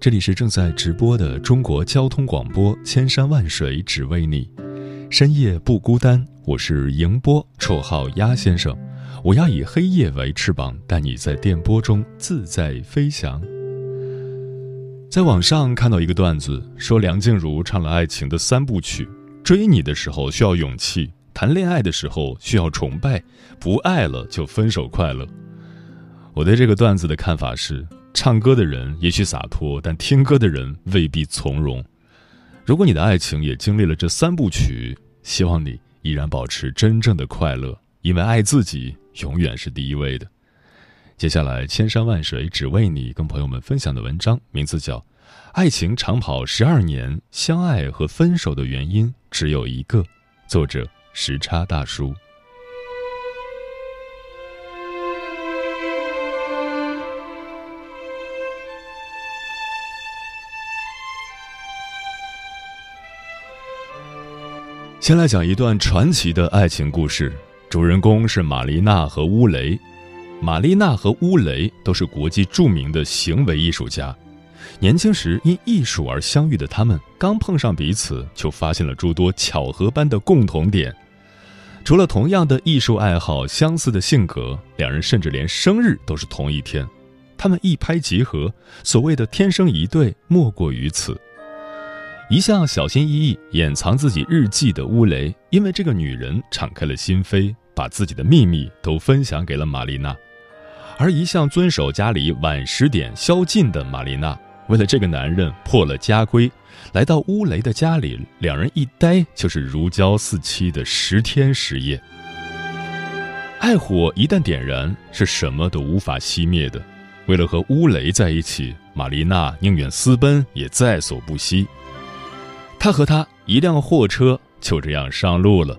这里是正在直播的中国交通广播，千山万水只为你，深夜不孤单。我是迎波，绰号鸭先生。我要以黑夜为翅膀，带你在电波中自在飞翔。在网上看到一个段子，说梁静茹唱了爱情的三部曲：追你的时候需要勇气，谈恋爱的时候需要崇拜，不爱了就分手快乐。我对这个段子的看法是：唱歌的人也许洒脱，但听歌的人未必从容。如果你的爱情也经历了这三部曲，希望你依然保持真正的快乐，因为爱自己永远是第一位的。接下来，千山万水只为你，跟朋友们分享的文章名字叫《爱情长跑十二年，相爱和分手的原因只有一个》，作者时差大叔。先来讲一段传奇的爱情故事，主人公是玛丽娜和乌雷。玛丽娜和乌雷都是国际著名的行为艺术家，年轻时因艺术而相遇的他们，刚碰上彼此就发现了诸多巧合般的共同点。除了同样的艺术爱好、相似的性格，两人甚至连生日都是同一天。他们一拍即合，所谓的天生一对，莫过于此。一向小心翼翼掩藏自己日记的乌雷，因为这个女人敞开了心扉，把自己的秘密都分享给了玛丽娜。而一向遵守家里晚十点宵禁的玛丽娜，为了这个男人破了家规，来到乌雷的家里，两人一待就是如胶似漆的十天十夜。爱火一旦点燃，是什么都无法熄灭的。为了和乌雷在一起，玛丽娜宁愿私奔也在所不惜。他和他一辆货车就这样上路了。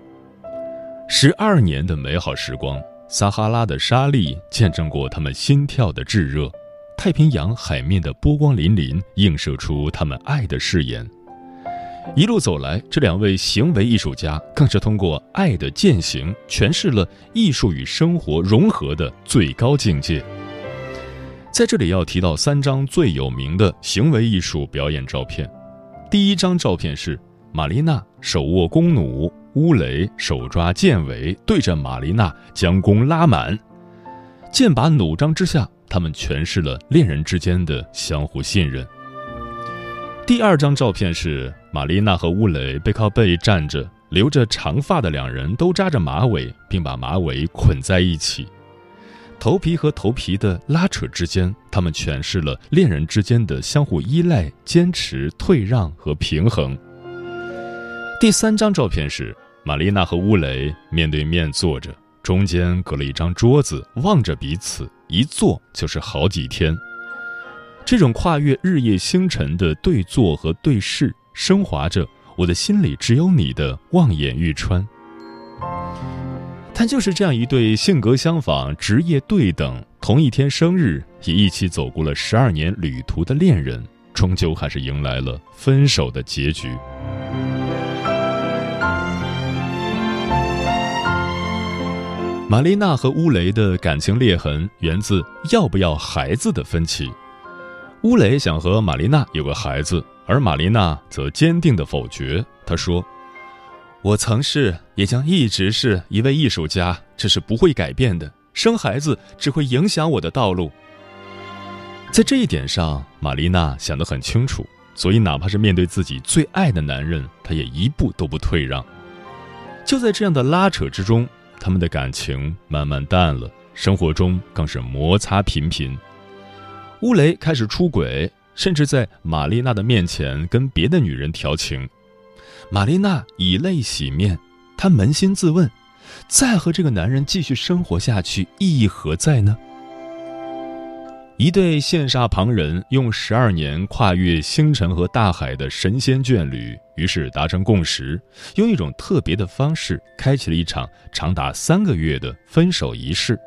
十二年的美好时光，撒哈拉的沙砾见证过他们心跳的炙热，太平洋海面的波光粼粼映射出他们爱的誓言。一路走来，这两位行为艺术家更是通过爱的践行，诠释了艺术与生活融合的最高境界。在这里要提到三张最有名的行为艺术表演照片。第一张照片是玛丽娜手握弓弩，乌雷手抓剑尾，对着玛丽娜将弓拉满。剑拔弩张之下，他们诠释了恋人之间的相互信任。第二张照片是玛丽娜和乌雷背靠背站着，留着长发的两人都扎着马尾，并把马尾捆在一起。头皮和头皮的拉扯之间，他们诠释了恋人之间的相互依赖、坚持、退让和平衡。第三张照片是玛丽娜和乌雷面对面坐着，中间隔了一张桌子，望着彼此，一坐就是好几天。这种跨越日夜星辰的对坐和对视，升华着我的心里只有你的望眼欲穿。但就是这样一对性格相仿、职业对等、同一天生日也一起走过了十二年旅途的恋人，终究还是迎来了分手的结局。玛丽娜和乌雷的感情裂痕源自要不要孩子的分歧。乌雷想和玛丽娜有个孩子，而玛丽娜则坚定的否决。她说：“我曾是，也将一直是一位艺术家，这是不会改变的。生孩子只会影响我的道路。”在这一点上，玛丽娜想得很清楚，所以哪怕是面对自己最爱的男人，她也一步都不退让。就在这样的拉扯之中，他们的感情慢慢淡了，生活中更是摩擦频频。乌雷开始出轨，甚至在玛丽娜的面前跟别的女人调情。玛丽娜以泪洗面，她扪心自问：再和这个男人继续生活下去，意义何在呢？一对羡煞旁人用十二年跨越星辰和大海的神仙眷侣，于是达成共识，用一种特别的方式开启了一场长达三个月的分手仪式。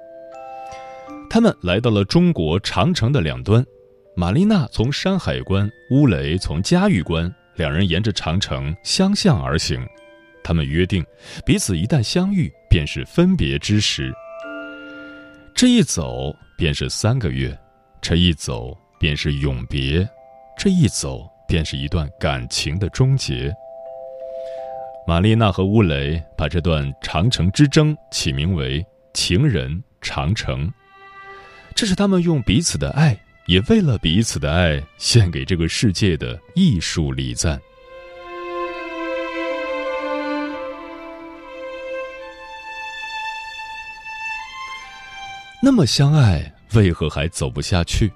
他们来到了中国长城的两端，玛丽娜从山海关，乌雷从嘉峪关，两人沿着长城相向而行。他们约定，彼此一旦相遇，便是分别之时。这一走便是三个月。这一走便是永别，这一走便是一段感情的终结。玛丽娜和乌雷把这段长城之争起名为“情人长城”，这是他们用彼此的爱，也为了彼此的爱，献给这个世界的艺术礼赞。那么相爱。为何还走不下去？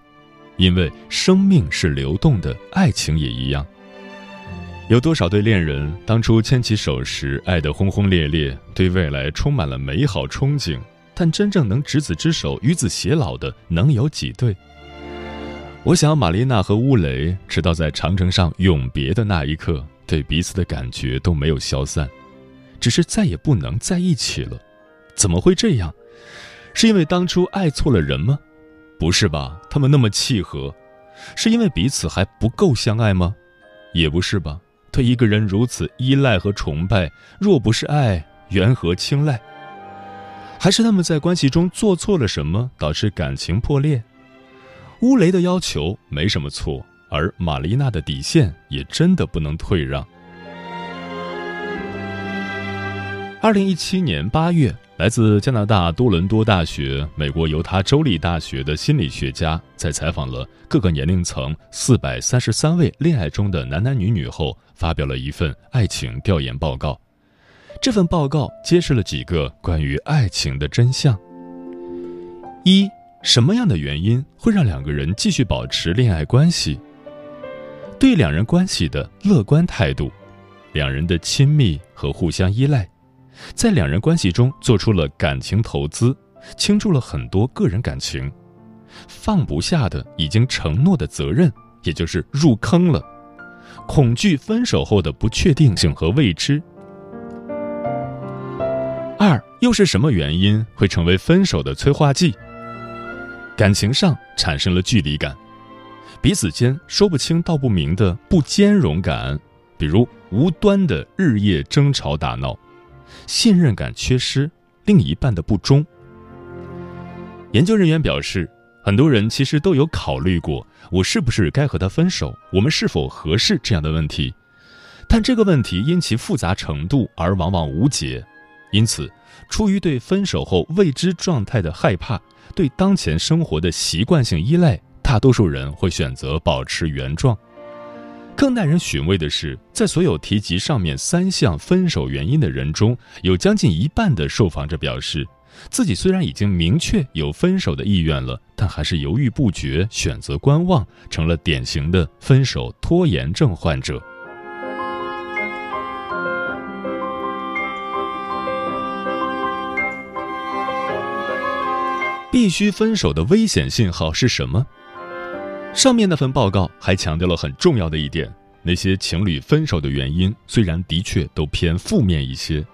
因为生命是流动的，爱情也一样。有多少对恋人当初牵起手时爱得轰轰烈烈，对未来充满了美好憧憬，但真正能执子之手与子偕老的能有几对？我想，玛丽娜和乌雷直到在长城上永别的那一刻，对彼此的感觉都没有消散，只是再也不能在一起了。怎么会这样？是因为当初爱错了人吗？不是吧，他们那么契合，是因为彼此还不够相爱吗？也不是吧，对一个人如此依赖和崇拜，若不是爱，缘何青睐？还是他们在关系中做错了什么，导致感情破裂？乌雷的要求没什么错，而玛丽娜的底线也真的不能退让。二零一七年八月。来自加拿大多伦多大学、美国犹他州立大学的心理学家，在采访了各个年龄层四百三十三位恋爱中的男男女女后，发表了一份爱情调研报告。这份报告揭示了几个关于爱情的真相：一、什么样的原因会让两个人继续保持恋爱关系？对两人关系的乐观态度，两人的亲密和互相依赖。在两人关系中做出了感情投资，倾注了很多个人感情，放不下的已经承诺的责任，也就是入坑了，恐惧分手后的不确定性和未知。二又是什么原因会成为分手的催化剂？感情上产生了距离感，彼此间说不清道不明的不兼容感，比如无端的日夜争吵打闹。信任感缺失，另一半的不忠。研究人员表示，很多人其实都有考虑过，我是不是该和他分手，我们是否合适这样的问题，但这个问题因其复杂程度而往往无解。因此，出于对分手后未知状态的害怕，对当前生活的习惯性依赖，大多数人会选择保持原状。更耐人寻味的是，在所有提及上面三项分手原因的人中，有将近一半的受访者表示，自己虽然已经明确有分手的意愿了，但还是犹豫不决，选择观望，成了典型的分手拖延症患者。必须分手的危险信号是什么？上面那份报告还强调了很重要的一点：那些情侣分手的原因虽然的确都偏负面一些，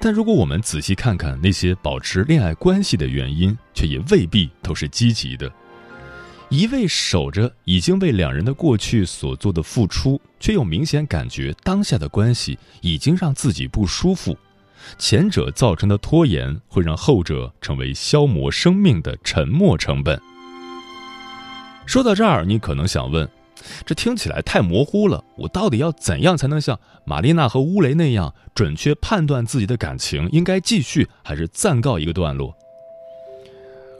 但如果我们仔细看看那些保持恋爱关系的原因，却也未必都是积极的。一味守着已经为两人的过去所做的付出，却又明显感觉当下的关系已经让自己不舒服，前者造成的拖延会让后者成为消磨生命的沉没成本。说到这儿，你可能想问：这听起来太模糊了，我到底要怎样才能像玛丽娜和乌雷那样准确判断自己的感情应该继续还是暂告一个段落？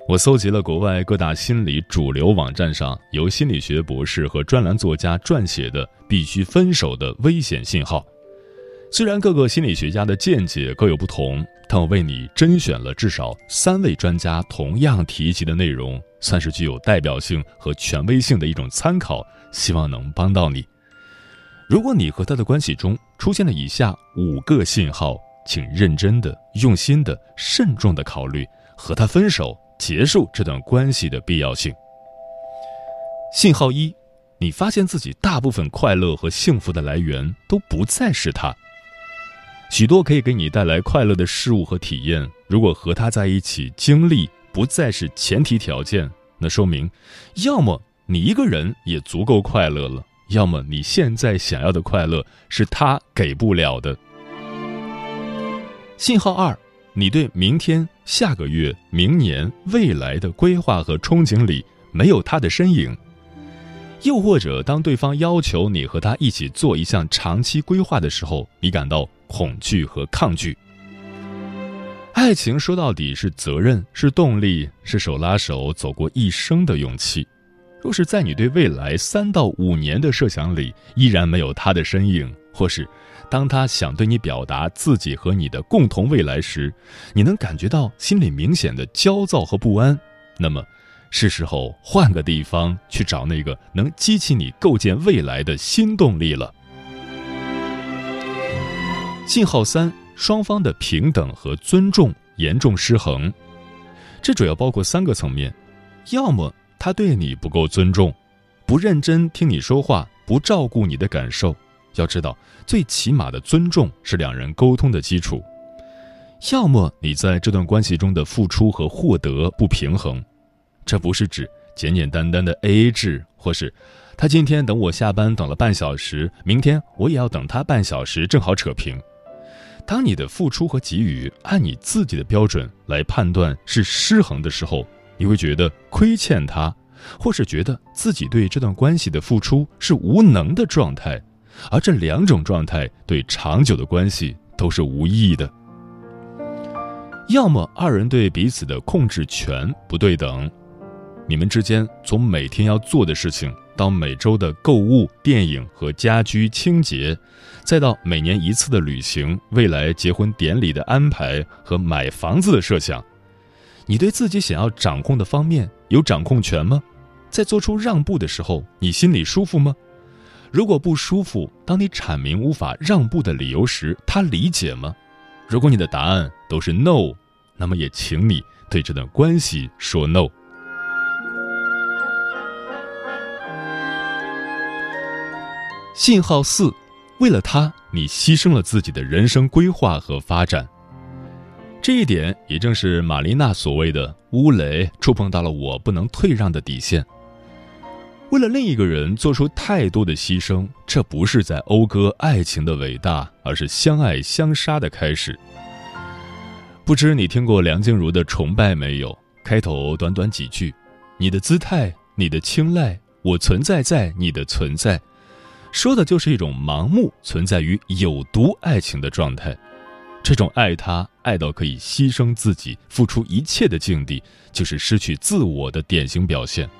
我搜集了国外各大心理主流网站上由心理学博士和专栏作家撰写的必须分手的危险信号。虽然各个心理学家的见解各有不同，但我为你甄选了至少三位专家同样提及的内容。算是具有代表性和权威性的一种参考，希望能帮到你。如果你和他的关系中出现了以下五个信号，请认真的、用心的、慎重的考虑和他分手、结束这段关系的必要性。信号一，你发现自己大部分快乐和幸福的来源都不再是他。许多可以给你带来快乐的事物和体验，如果和他在一起经历不再是前提条件，那说明，要么你一个人也足够快乐了，要么你现在想要的快乐是他给不了的。信号二，你对明天、下个月、明年、未来的规划和憧憬里没有他的身影。又或者，当对方要求你和他一起做一项长期规划的时候，你感到恐惧和抗拒。爱情说到底是责任，是动力，是手拉手走过一生的勇气。若是在你对未来三到五年的设想里依然没有他的身影，或是当他想对你表达自己和你的共同未来时，你能感觉到心里明显的焦躁和不安，那么。是时候换个地方去找那个能激起你构建未来的新动力了。信号三：双方的平等和尊重严重失衡。这主要包括三个层面：要么他对你不够尊重，不认真听你说话，不照顾你的感受。要知道，最起码的尊重是两人沟通的基础。要么你在这段关系中的付出和获得不平衡。这不是指简简单单的 A A 制，或是他今天等我下班等了半小时，明天我也要等他半小时，正好扯平。当你的付出和给予按你自己的标准来判断是失衡的时候，你会觉得亏欠他，或是觉得自己对这段关系的付出是无能的状态，而这两种状态对长久的关系都是无益的。要么二人对彼此的控制权不对等。你们之间从每天要做的事情，到每周的购物、电影和家居清洁，再到每年一次的旅行、未来结婚典礼的安排和买房子的设想，你对自己想要掌控的方面有掌控权吗？在做出让步的时候，你心里舒服吗？如果不舒服，当你阐明无法让步的理由时，他理解吗？如果你的答案都是 no，那么也请你对这段关系说 no。信号四，为了他，你牺牲了自己的人生规划和发展。这一点也正是玛丽娜所谓的“乌雷”触碰到了我不能退让的底线。为了另一个人做出太多的牺牲，这不是在讴歌爱情的伟大，而是相爱相杀的开始。不知你听过梁静茹的《崇拜》没有？开头短短几句：“你的姿态，你的青睐，我存在在你的存在。”说的就是一种盲目存在于有毒爱情的状态，这种爱他爱到可以牺牲自己、付出一切的境地，就是失去自我的典型表现。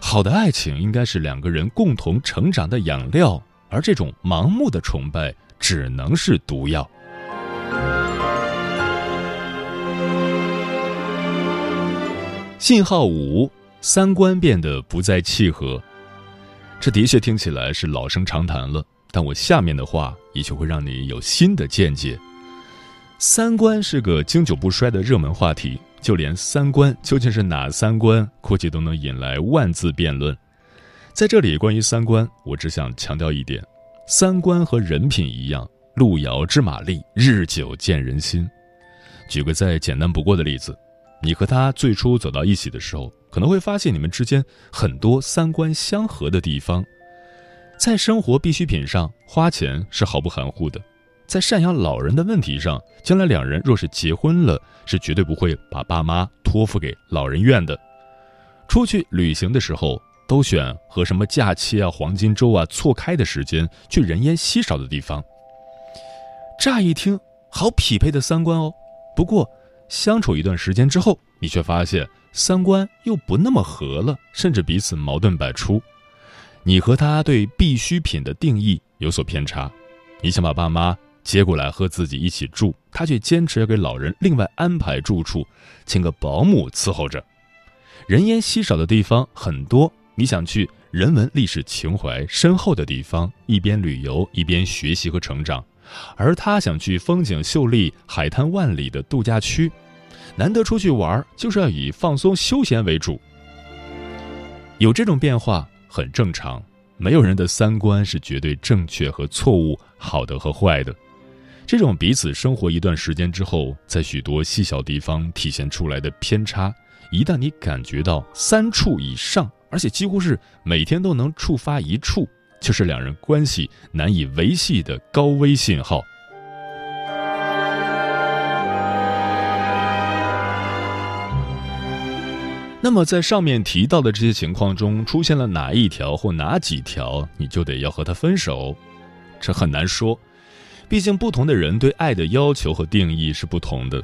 好的爱情应该是两个人共同成长的养料，而这种盲目的崇拜只能是毒药。信号五，三观变得不再契合。这的确听起来是老生常谈了，但我下面的话也许会让你有新的见解。三观是个经久不衰的热门话题，就连三观究竟是哪三观，估计都能引来万字辩论。在这里，关于三观，我只想强调一点：三观和人品一样，路遥知马力，日久见人心。举个再简单不过的例子，你和他最初走到一起的时候。可能会发现你们之间很多三观相合的地方，在生活必需品上花钱是毫不含糊的，在赡养老人的问题上，将来两人若是结婚了，是绝对不会把爸妈托付给老人院的。出去旅行的时候，都选和什么假期啊、黄金周啊错开的时间，去人烟稀少的地方。乍一听，好匹配的三观哦。不过，相处一段时间之后，你却发现。三观又不那么合了，甚至彼此矛盾百出。你和他对必需品的定义有所偏差，你想把爸妈接过来和自己一起住，他却坚持要给老人另外安排住处，请个保姆伺候着。人烟稀少的地方很多，你想去人文历史情怀深厚的地方，一边旅游一边学习和成长，而他想去风景秀丽、海滩万里的度假区。难得出去玩，就是要以放松休闲为主。有这种变化很正常，没有人的三观是绝对正确和错误、好的和坏的。这种彼此生活一段时间之后，在许多细小地方体现出来的偏差，一旦你感觉到三处以上，而且几乎是每天都能触发一处，就是两人关系难以维系的高危信号。那么，在上面提到的这些情况中，出现了哪一条或哪几条，你就得要和他分手。这很难说，毕竟不同的人对爱的要求和定义是不同的。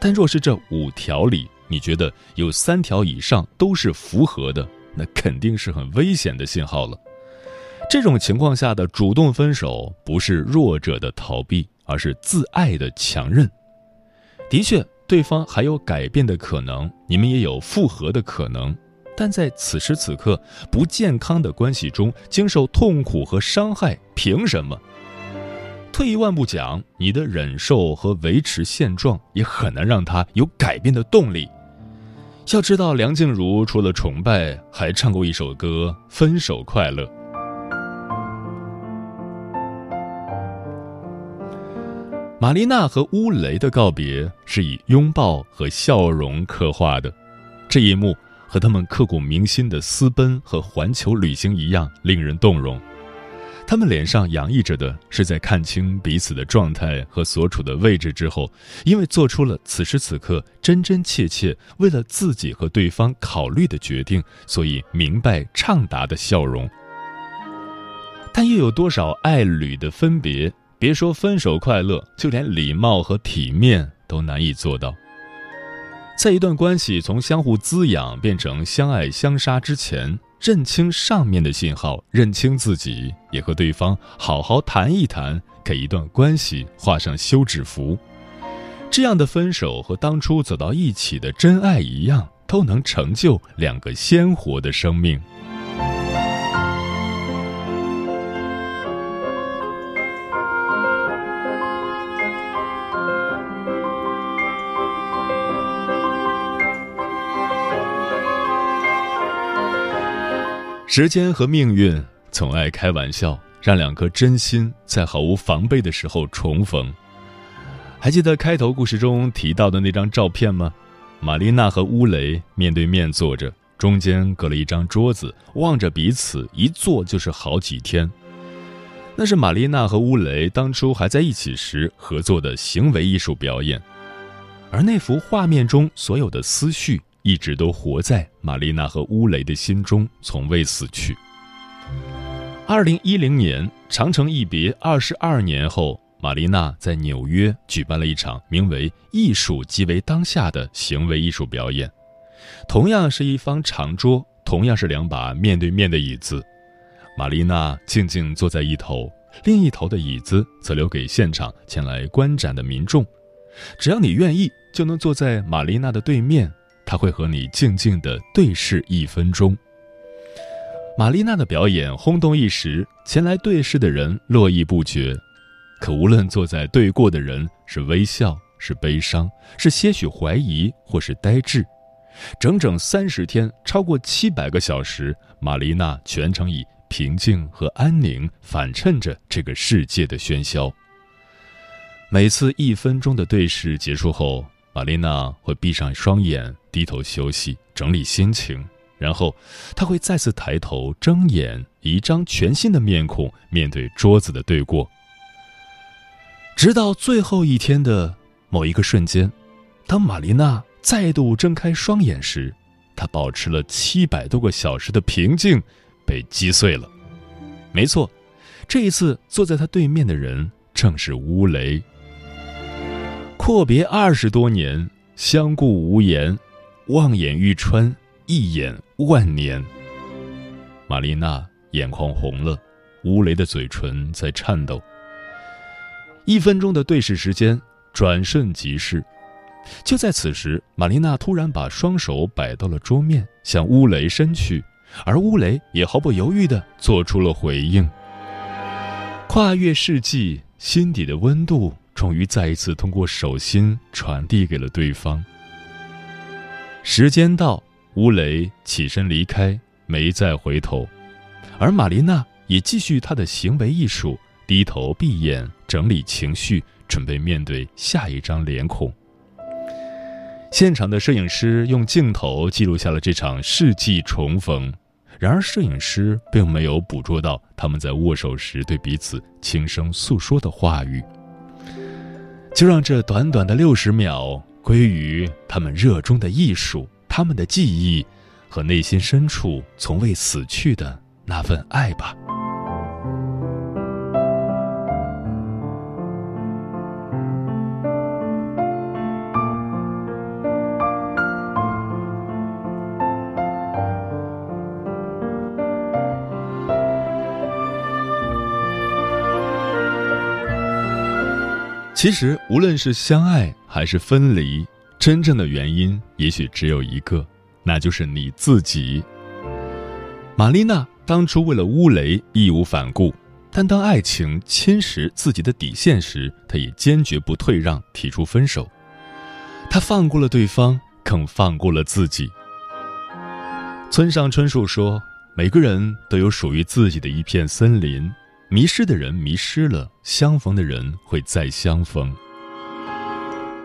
但若是这五条里，你觉得有三条以上都是符合的，那肯定是很危险的信号了。这种情况下的主动分手，不是弱者的逃避，而是自爱的强韧。的确。对方还有改变的可能，你们也有复合的可能，但在此时此刻不健康的关系中经受痛苦和伤害，凭什么？退一万步讲，你的忍受和维持现状也很难让他有改变的动力。要知道，梁静茹除了崇拜，还唱过一首歌《分手快乐》。玛丽娜和乌雷的告别是以拥抱和笑容刻画的，这一幕和他们刻骨铭心的私奔和环球旅行一样令人动容。他们脸上洋溢着的是在看清彼此的状态和所处的位置之后，因为做出了此时此刻真真切切为了自己和对方考虑的决定，所以明白畅达的笑容。但又有多少爱侣的分别？别说分手快乐，就连礼貌和体面都难以做到。在一段关系从相互滋养变成相爱相杀之前，认清上面的信号，认清自己，也和对方好好谈一谈，给一段关系画上休止符。这样的分手和当初走到一起的真爱一样，都能成就两个鲜活的生命。时间和命运总爱开玩笑，让两颗真心在毫无防备的时候重逢。还记得开头故事中提到的那张照片吗？玛丽娜和乌雷面对面坐着，中间隔了一张桌子，望着彼此，一坐就是好几天。那是玛丽娜和乌雷当初还在一起时合作的行为艺术表演，而那幅画面中所有的思绪。一直都活在玛丽娜和乌雷的心中，从未死去。二零一零年，长城一别二十二年后，玛丽娜在纽约举办了一场名为“艺术即为当下”的行为艺术表演。同样是一方长桌，同样是两把面对面的椅子，玛丽娜静静坐在一头，另一头的椅子则留给现场前来观展的民众。只要你愿意，就能坐在玛丽娜的对面。他会和你静静的对视一分钟。玛丽娜的表演轰动一时，前来对视的人络绎不绝。可无论坐在对过的人是微笑，是悲伤，是些许怀疑，或是呆滞，整整三十天，超过七百个小时，玛丽娜全程以平静和安宁反衬着这个世界的喧嚣。每次一分钟的对视结束后。玛丽娜会闭上双眼，低头休息，整理心情，然后她会再次抬头睁眼，一张全新的面孔面对桌子的对过。直到最后一天的某一个瞬间，当玛丽娜再度睁开双眼时，她保持了七百多个小时的平静被击碎了。没错，这一次坐在她对面的人正是乌雷。阔别二十多年，相顾无言，望眼欲穿，一眼万年。玛丽娜眼眶红了，乌雷的嘴唇在颤抖。一分钟的对视时间转瞬即逝，就在此时，玛丽娜突然把双手摆到了桌面，向乌雷伸去，而乌雷也毫不犹豫地做出了回应。跨越世纪，心底的温度。终于再一次通过手心传递给了对方。时间到，乌雷起身离开，没再回头，而玛丽娜也继续她的行为艺术，低头闭眼整理情绪，准备面对下一张脸孔。现场的摄影师用镜头记录下了这场世纪重逢，然而摄影师并没有捕捉到他们在握手时对彼此轻声诉说的话语。就让这短短的六十秒归于他们热衷的艺术，他们的记忆和内心深处从未死去的那份爱吧。其实，无论是相爱还是分离，真正的原因也许只有一个，那就是你自己。玛丽娜当初为了乌雷义无反顾，但当爱情侵蚀自己的底线时，她也坚决不退让，提出分手。她放过了对方，更放过了自己。村上春树说：“每个人都有属于自己的一片森林。”迷失的人迷失了，相逢的人会再相逢。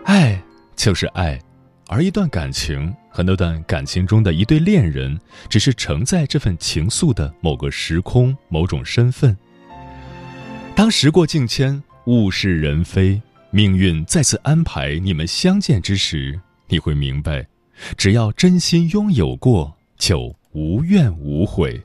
爱就是爱，而一段感情和那段感情中的一对恋人，只是承载这份情愫的某个时空、某种身份。当时过境迁，物是人非，命运再次安排你们相见之时，你会明白，只要真心拥有过，就无怨无悔。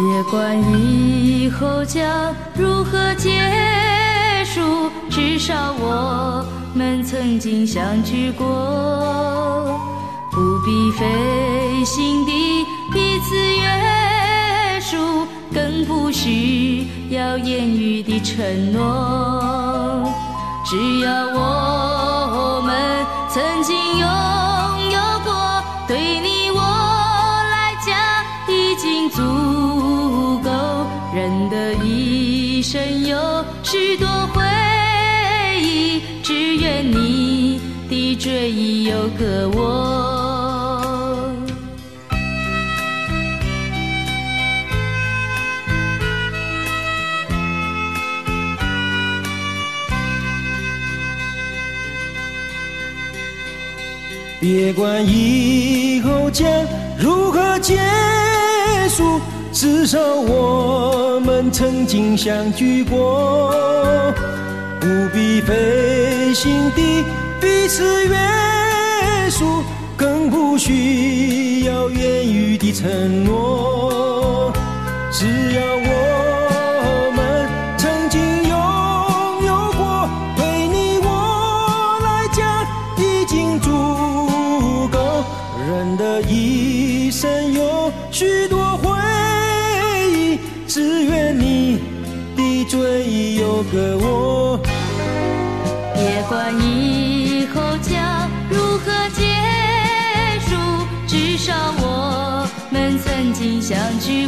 别管以后将如何结束，至少我们曾经相聚过。不必费心地彼此约束，更不需要言语的承诺。只要我们曾经拥有的追忆有个我。别管以后将如何结束。至少我们曾经相聚过，不必费心地彼此约束，更不需要言语的承诺。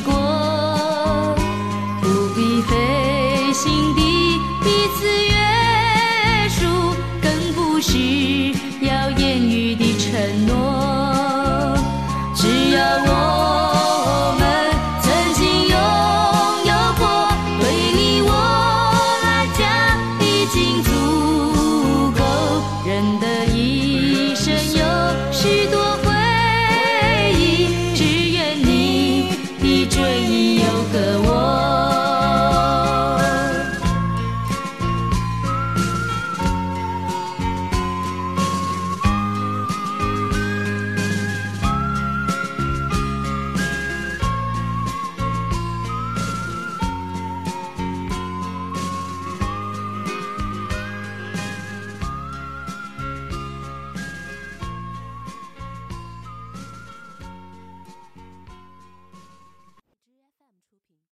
过。